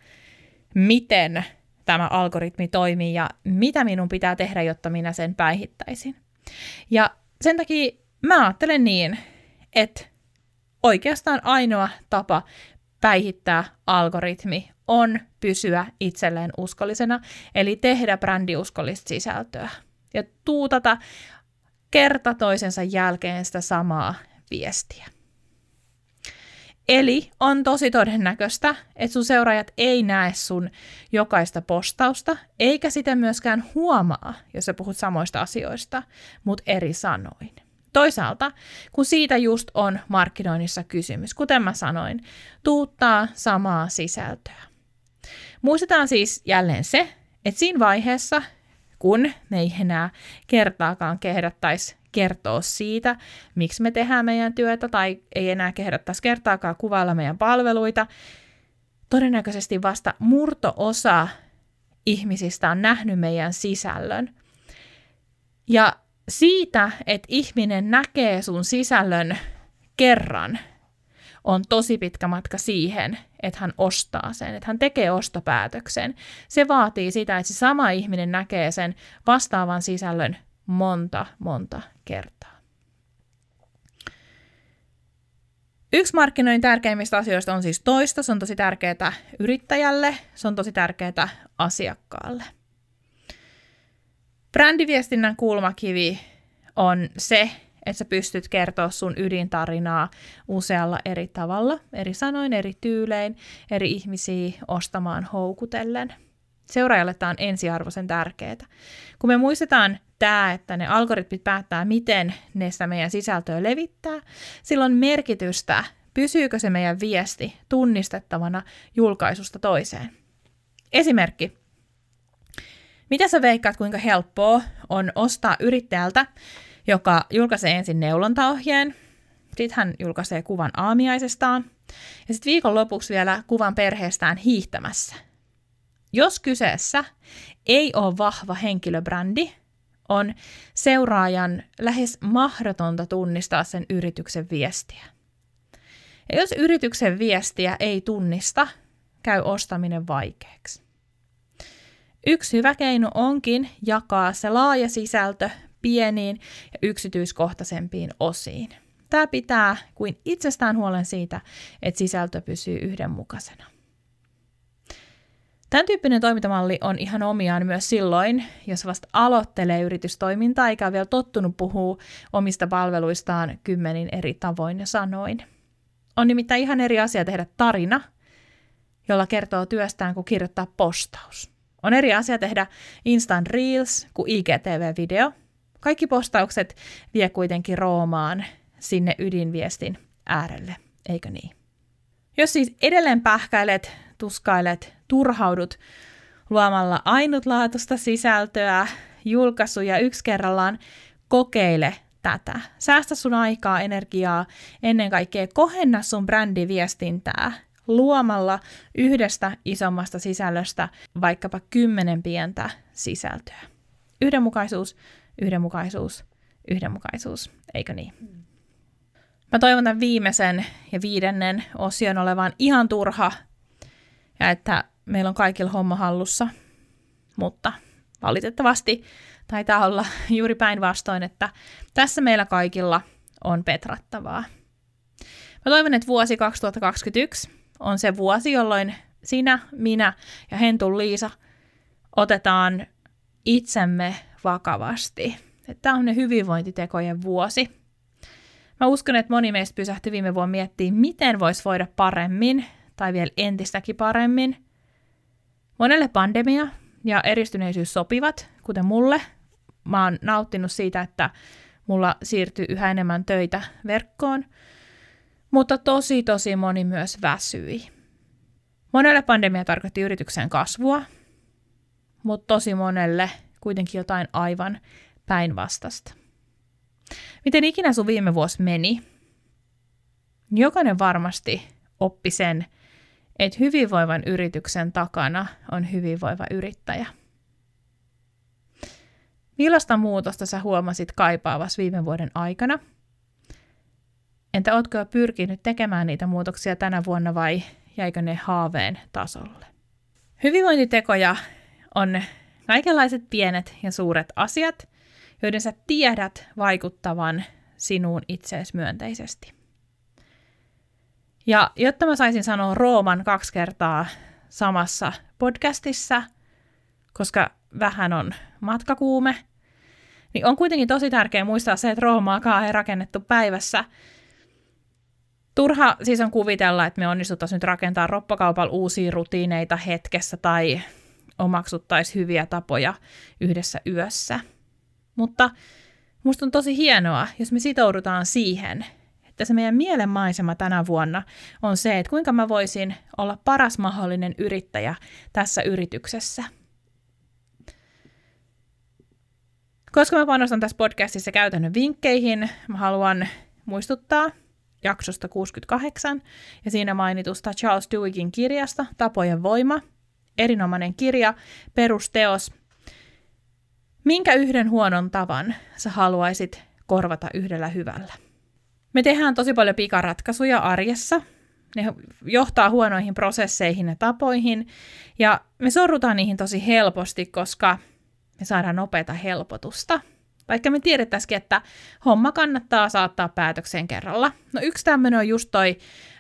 miten tämä algoritmi toimii ja mitä minun pitää tehdä, jotta minä sen päihittäisin. Ja sen takia mä ajattelen niin, että oikeastaan ainoa tapa päihittää algoritmi on pysyä itselleen uskollisena, eli tehdä brändiuskollista sisältöä. ja tuutata kerta toisensa jälkeen sitä samaa viestiä. Eli on tosi todennäköistä, että sun seuraajat ei näe sun jokaista postausta, eikä sitä myöskään huomaa, jos sä puhut samoista asioista, mutta eri sanoin. Toisaalta, kun siitä just on markkinoinnissa kysymys, kuten mä sanoin, tuuttaa samaa sisältöä. Muistetaan siis jälleen se, että siinä vaiheessa, kun me ei enää kertaakaan kehdattaisi kertoa siitä, miksi me tehdään meidän työtä, tai ei enää kehdattaisi kertaakaan kuvailla meidän palveluita, todennäköisesti vasta murto-osa ihmisistä on nähnyt meidän sisällön. Ja siitä, että ihminen näkee sun sisällön kerran, on tosi pitkä matka siihen, että hän ostaa sen, että hän tekee ostopäätöksen. Se vaatii sitä, että se sama ihminen näkee sen vastaavan sisällön monta, monta kertaa. Yksi markkinoinnin tärkeimmistä asioista on siis toista. Se on tosi tärkeää yrittäjälle, se on tosi tärkeää asiakkaalle. Brändiviestinnän kulmakivi on se, että sä pystyt kertoa sun ydintarinaa usealla eri tavalla, eri sanoin, eri tyylein, eri ihmisiä ostamaan houkutellen. Seuraajalle tämä on ensiarvoisen tärkeää. Kun me muistetaan tämä, että ne algoritmit päättää, miten ne sitä meidän sisältöä levittää, silloin merkitystä, pysyykö se meidän viesti tunnistettavana julkaisusta toiseen. Esimerkki. Mitä sä veikkaat, kuinka helppoa on ostaa yrittäjältä, joka julkaisee ensin neulontaohjeen, sitten hän julkaisee kuvan aamiaisestaan ja sitten viikon lopuksi vielä kuvan perheestään hiihtämässä. Jos kyseessä ei ole vahva henkilöbrändi, on seuraajan lähes mahdotonta tunnistaa sen yrityksen viestiä. Ja jos yrityksen viestiä ei tunnista, käy ostaminen vaikeaksi. Yksi hyvä keino onkin jakaa se laaja sisältö pieniin ja yksityiskohtaisempiin osiin. Tämä pitää kuin itsestään huolen siitä, että sisältö pysyy yhdenmukaisena. Tämän tyyppinen toimintamalli on ihan omiaan myös silloin, jos vasta aloittelee yritystoimintaa eikä ole vielä tottunut puhua omista palveluistaan kymmenin eri tavoin ja sanoin. On nimittäin ihan eri asia tehdä tarina, jolla kertoo työstään, kuin kirjoittaa postaus. On eri asia tehdä Instant Reels kuin IGTV-video. Kaikki postaukset vie kuitenkin Roomaan sinne ydinviestin äärelle, eikö niin? Jos siis edelleen pähkäilet, tuskailet, turhaudut luomalla ainutlaatuista sisältöä, julkaisuja yksi kerrallaan, kokeile tätä. Säästä sun aikaa, energiaa, ennen kaikkea kohenna sun brändiviestintää luomalla yhdestä isommasta sisällöstä vaikkapa kymmenen pientä sisältöä. Yhdenmukaisuus, yhdenmukaisuus, yhdenmukaisuus, eikö niin? Mä toivon tämän viimeisen ja viidennen osion olevan ihan turha ja että meillä on kaikilla homma hallussa, mutta valitettavasti taitaa olla juuri päinvastoin, että tässä meillä kaikilla on petrattavaa. Mä toivon, että vuosi 2021 on se vuosi, jolloin sinä, minä ja Hentun Liisa otetaan itsemme vakavasti. Tämä on ne hyvinvointitekojen vuosi. Mä uskon, että moni meistä pysähtyi viime vuonna miettimään, miten voisi voida paremmin tai vielä entistäkin paremmin. Monelle pandemia ja eristyneisyys sopivat, kuten mulle. Mä oon nauttinut siitä, että mulla siirtyy yhä enemmän töitä verkkoon, mutta tosi tosi moni myös väsyi. Monelle pandemia tarkoitti yrityksen kasvua, mutta tosi monelle kuitenkin jotain aivan päinvastasta. Miten ikinä sun viime vuosi meni, jokainen varmasti oppi sen, että hyvinvoivan yrityksen takana on hyvinvoiva yrittäjä. Millaista muutosta sä huomasit kaipaavas viime vuoden aikana? Entä ootko jo pyrkinyt tekemään niitä muutoksia tänä vuonna vai jäikö ne haaveen tasolle? Hyvinvointitekoja on kaikenlaiset pienet ja suuret asiat, joiden sä tiedät vaikuttavan sinuun itseesi myönteisesti. Ja jotta mä saisin sanoa Rooman kaksi kertaa samassa podcastissa, koska vähän on matkakuume, niin on kuitenkin tosi tärkeää muistaa se, että Roomaakaan ei rakennettu päivässä. Turha siis on kuvitella, että me onnistuttaisiin nyt rakentaa roppakaupalla uusia rutiineita hetkessä tai omaksuttaisiin hyviä tapoja yhdessä yössä. Mutta musta on tosi hienoa, jos me sitoudutaan siihen, että se meidän mielenmaisema tänä vuonna on se, että kuinka mä voisin olla paras mahdollinen yrittäjä tässä yrityksessä. Koska mä panostan tässä podcastissa käytännön vinkkeihin, mä haluan muistuttaa jaksosta 68 ja siinä mainitusta Charles Dewickin kirjasta Tapojen voima. Erinomainen kirja, perusteos. Minkä yhden huonon tavan sä haluaisit korvata yhdellä hyvällä? Me tehdään tosi paljon pikaratkaisuja arjessa. Ne johtaa huonoihin prosesseihin ja tapoihin, ja me sorrutaan niihin tosi helposti, koska me saadaan nopeata helpotusta. Vaikka me tiedettäisikin, että homma kannattaa saattaa päätökseen kerralla. No yksi tämmöinen on just toi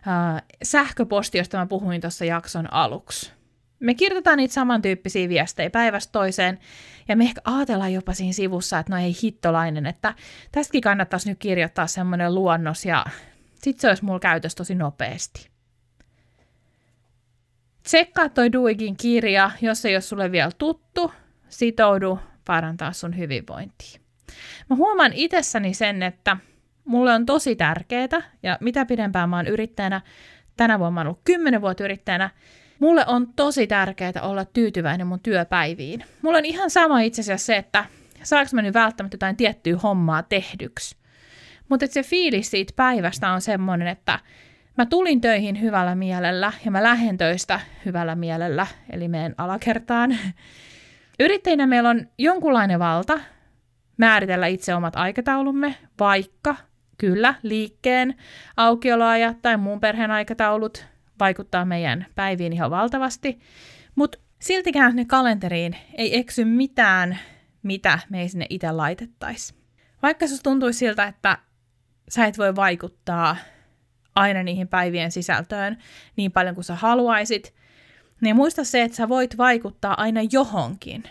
äh, sähköposti, josta mä puhuin tuossa jakson aluksi. Me kirjoitetaan niitä samantyyppisiä viestejä päivästä toiseen, ja me ehkä ajatellaan jopa siinä sivussa, että no ei hittolainen, että tästäkin kannattaisi nyt kirjoittaa semmoinen luonnos, ja sitten se olisi mulla käytössä tosi nopeasti. Tsekkaa toi Duigin kirja, jos ei ole sulle vielä tuttu, sitoudu parantaa sun hyvinvointia. Mä huomaan itsessäni sen, että mulle on tosi tärkeää, ja mitä pidempään mä oon yrittäjänä, tänä vuonna mä oon ollut 10 vuotta yrittäjänä, Mulle on tosi tärkeää olla tyytyväinen mun työpäiviin. Mulla on ihan sama itse asiassa se, että saanko mä nyt välttämättä jotain tiettyä hommaa tehdyksi. Mutta se fiilis siitä päivästä on semmoinen, että mä tulin töihin hyvällä mielellä ja mä lähden töistä hyvällä mielellä, eli meen alakertaan. Yrittäjinä meillä on jonkunlainen valta määritellä itse omat aikataulumme, vaikka kyllä liikkeen aukioloajat tai muun perheen aikataulut vaikuttaa meidän päiviin ihan valtavasti, mutta siltikään ne kalenteriin ei eksy mitään, mitä me ei sinne itse laitettaisi. Vaikka se tuntuisi siltä, että sä et voi vaikuttaa aina niihin päivien sisältöön niin paljon kuin sä haluaisit, niin muista se, että sä voit vaikuttaa aina johonkin.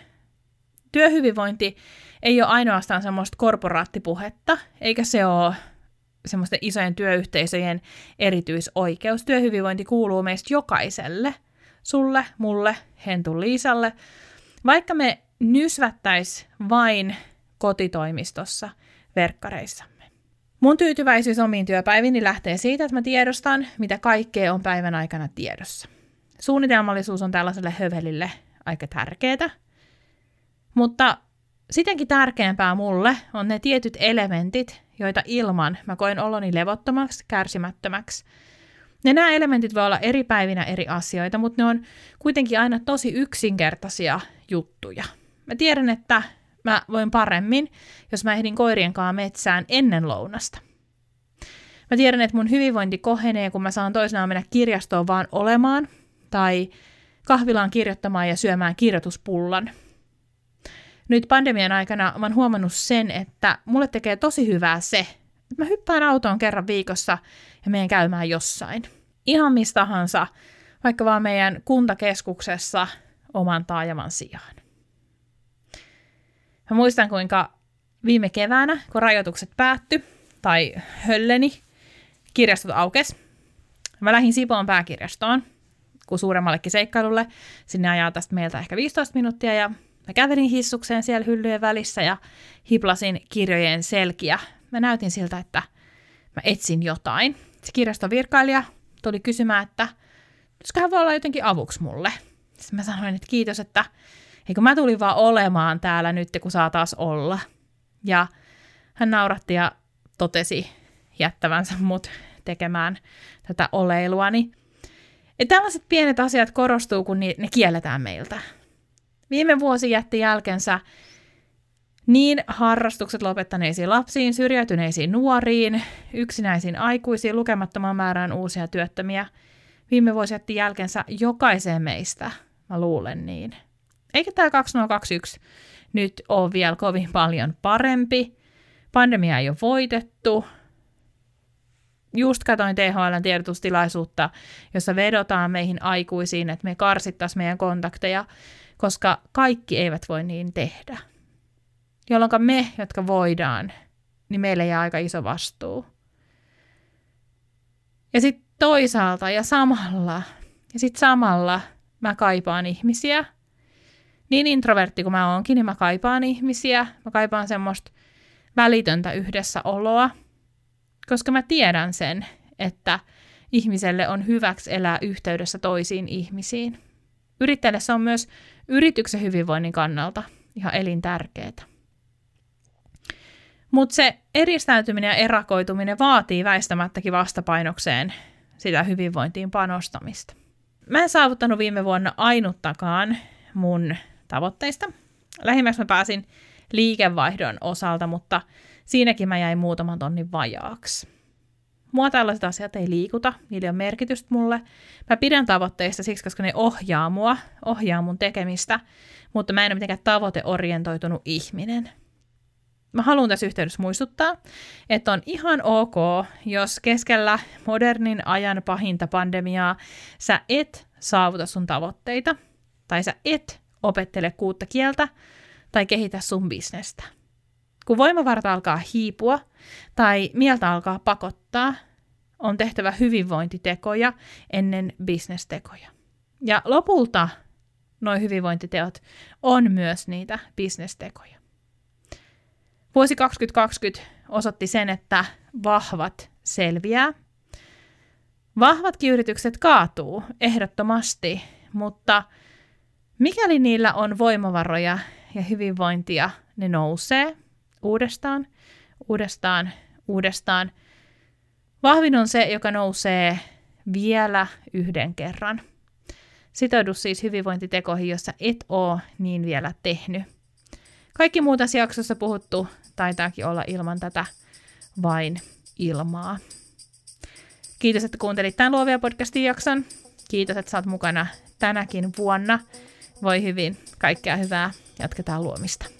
Työhyvinvointi ei ole ainoastaan semmoista korporaattipuhetta, eikä se ole semmoisten isojen työyhteisöjen erityisoikeus. Työhyvinvointi kuuluu meistä jokaiselle, sulle, mulle, Hentu Liisalle, vaikka me nysvättäis vain kotitoimistossa verkkareissamme. Mun tyytyväisyys omiin työpäiviini lähtee siitä, että mä tiedostan, mitä kaikkea on päivän aikana tiedossa. Suunnitelmallisuus on tällaiselle hövelille aika tärkeää, mutta sittenkin tärkeämpää mulle on ne tietyt elementit, joita ilman mä koen oloni levottomaksi, kärsimättömäksi. Ja nämä elementit voi olla eri päivinä eri asioita, mutta ne on kuitenkin aina tosi yksinkertaisia juttuja. Mä tiedän, että mä voin paremmin, jos mä ehdin koirien kanssa metsään ennen lounasta. Mä tiedän, että mun hyvinvointi kohenee, kun mä saan toisenaan mennä kirjastoon vaan olemaan, tai kahvilaan kirjoittamaan ja syömään kirjoituspullan – nyt pandemian aikana mä oon huomannut sen, että mulle tekee tosi hyvää se, että mä hyppään autoon kerran viikossa ja menen käymään jossain. Ihan mistahansa, vaikka vaan meidän kuntakeskuksessa oman taajaman sijaan. Mä muistan, kuinka viime keväänä, kun rajoitukset päätty, tai hölleni, kirjastot aukes. Mä lähdin Sipoon pääkirjastoon, kun suuremmallekin seikkailulle. Sinne ajaa tästä meiltä ehkä 15 minuuttia, ja Mä kävelin hissukseen siellä hyllyjen välissä ja hiplasin kirjojen selkiä. Mä näytin siltä, että mä etsin jotain. Se kirjaston virkailija tuli kysymään, että hän voi olla jotenkin avuksi mulle. Sitten mä sanoin, että kiitos, että eikö mä tulin vaan olemaan täällä nyt, kun saa taas olla. Ja hän nauratti ja totesi jättävänsä mut tekemään tätä oleiluani. Ja tällaiset pienet asiat korostuu, kun ne kielletään meiltä. Viime vuosi jätti jälkensä niin harrastukset lopettaneisiin lapsiin, syrjäytyneisiin nuoriin, yksinäisiin aikuisiin, lukemattoman määrään uusia työttömiä. Viime vuosi jätti jälkensä jokaiseen meistä, mä luulen niin. Eikä tämä 2021 nyt ole vielä kovin paljon parempi. Pandemia ei ole voitettu. Just katoin THLn tiedotustilaisuutta, jossa vedotaan meihin aikuisiin, että me karsittaisiin meidän kontakteja koska kaikki eivät voi niin tehdä. jolloin me, jotka voidaan, niin meille jää aika iso vastuu. Ja sitten toisaalta ja samalla, ja sitten samalla mä kaipaan ihmisiä. Niin introvertti kuin mä oonkin, niin mä kaipaan ihmisiä. Mä kaipaan semmoista välitöntä yhdessäoloa, koska mä tiedän sen, että ihmiselle on hyväksi elää yhteydessä toisiin ihmisiin. Yrittäjälle se on myös yrityksen hyvinvoinnin kannalta ihan elintärkeää. Mutta se eristäytyminen ja erakoituminen vaatii väistämättäkin vastapainokseen sitä hyvinvointiin panostamista. Mä en saavuttanut viime vuonna ainuttakaan mun tavoitteista. Lähimmäksi mä pääsin liikevaihdon osalta, mutta siinäkin mä jäin muutaman tonnin vajaaksi. Mua tällaiset asiat ei liikuta, niillä on merkitystä mulle. Mä pidän tavoitteista siksi, koska ne ohjaa mua, ohjaa mun tekemistä, mutta mä en ole mitenkään tavoiteorientoitunut ihminen. Mä haluan tässä yhteydessä muistuttaa, että on ihan ok, jos keskellä modernin ajan pahinta pandemiaa sä et saavuta sun tavoitteita, tai sä et opettele kuutta kieltä, tai kehitä sun bisnestä. Kun voimavarat alkaa hiipua, tai mieltä alkaa pakottaa, on tehtävä hyvinvointitekoja ennen bisnestekoja. Ja lopulta nuo hyvinvointiteot on myös niitä bisnestekoja. Vuosi 2020 osoitti sen, että vahvat selviää. Vahvatkin yritykset kaatuu ehdottomasti, mutta mikäli niillä on voimavaroja ja hyvinvointia, ne nousee uudestaan, uudestaan, uudestaan. Vahvin on se, joka nousee vielä yhden kerran. Sitoudu siis hyvinvointitekoihin, jossa et ole niin vielä tehnyt. Kaikki muut tässä jaksossa puhuttu taitaakin olla ilman tätä vain ilmaa. Kiitos, että kuuntelit tämän Luovia podcastin jakson. Kiitos, että saat mukana tänäkin vuonna. Voi hyvin. Kaikkea hyvää. Jatketaan luomista.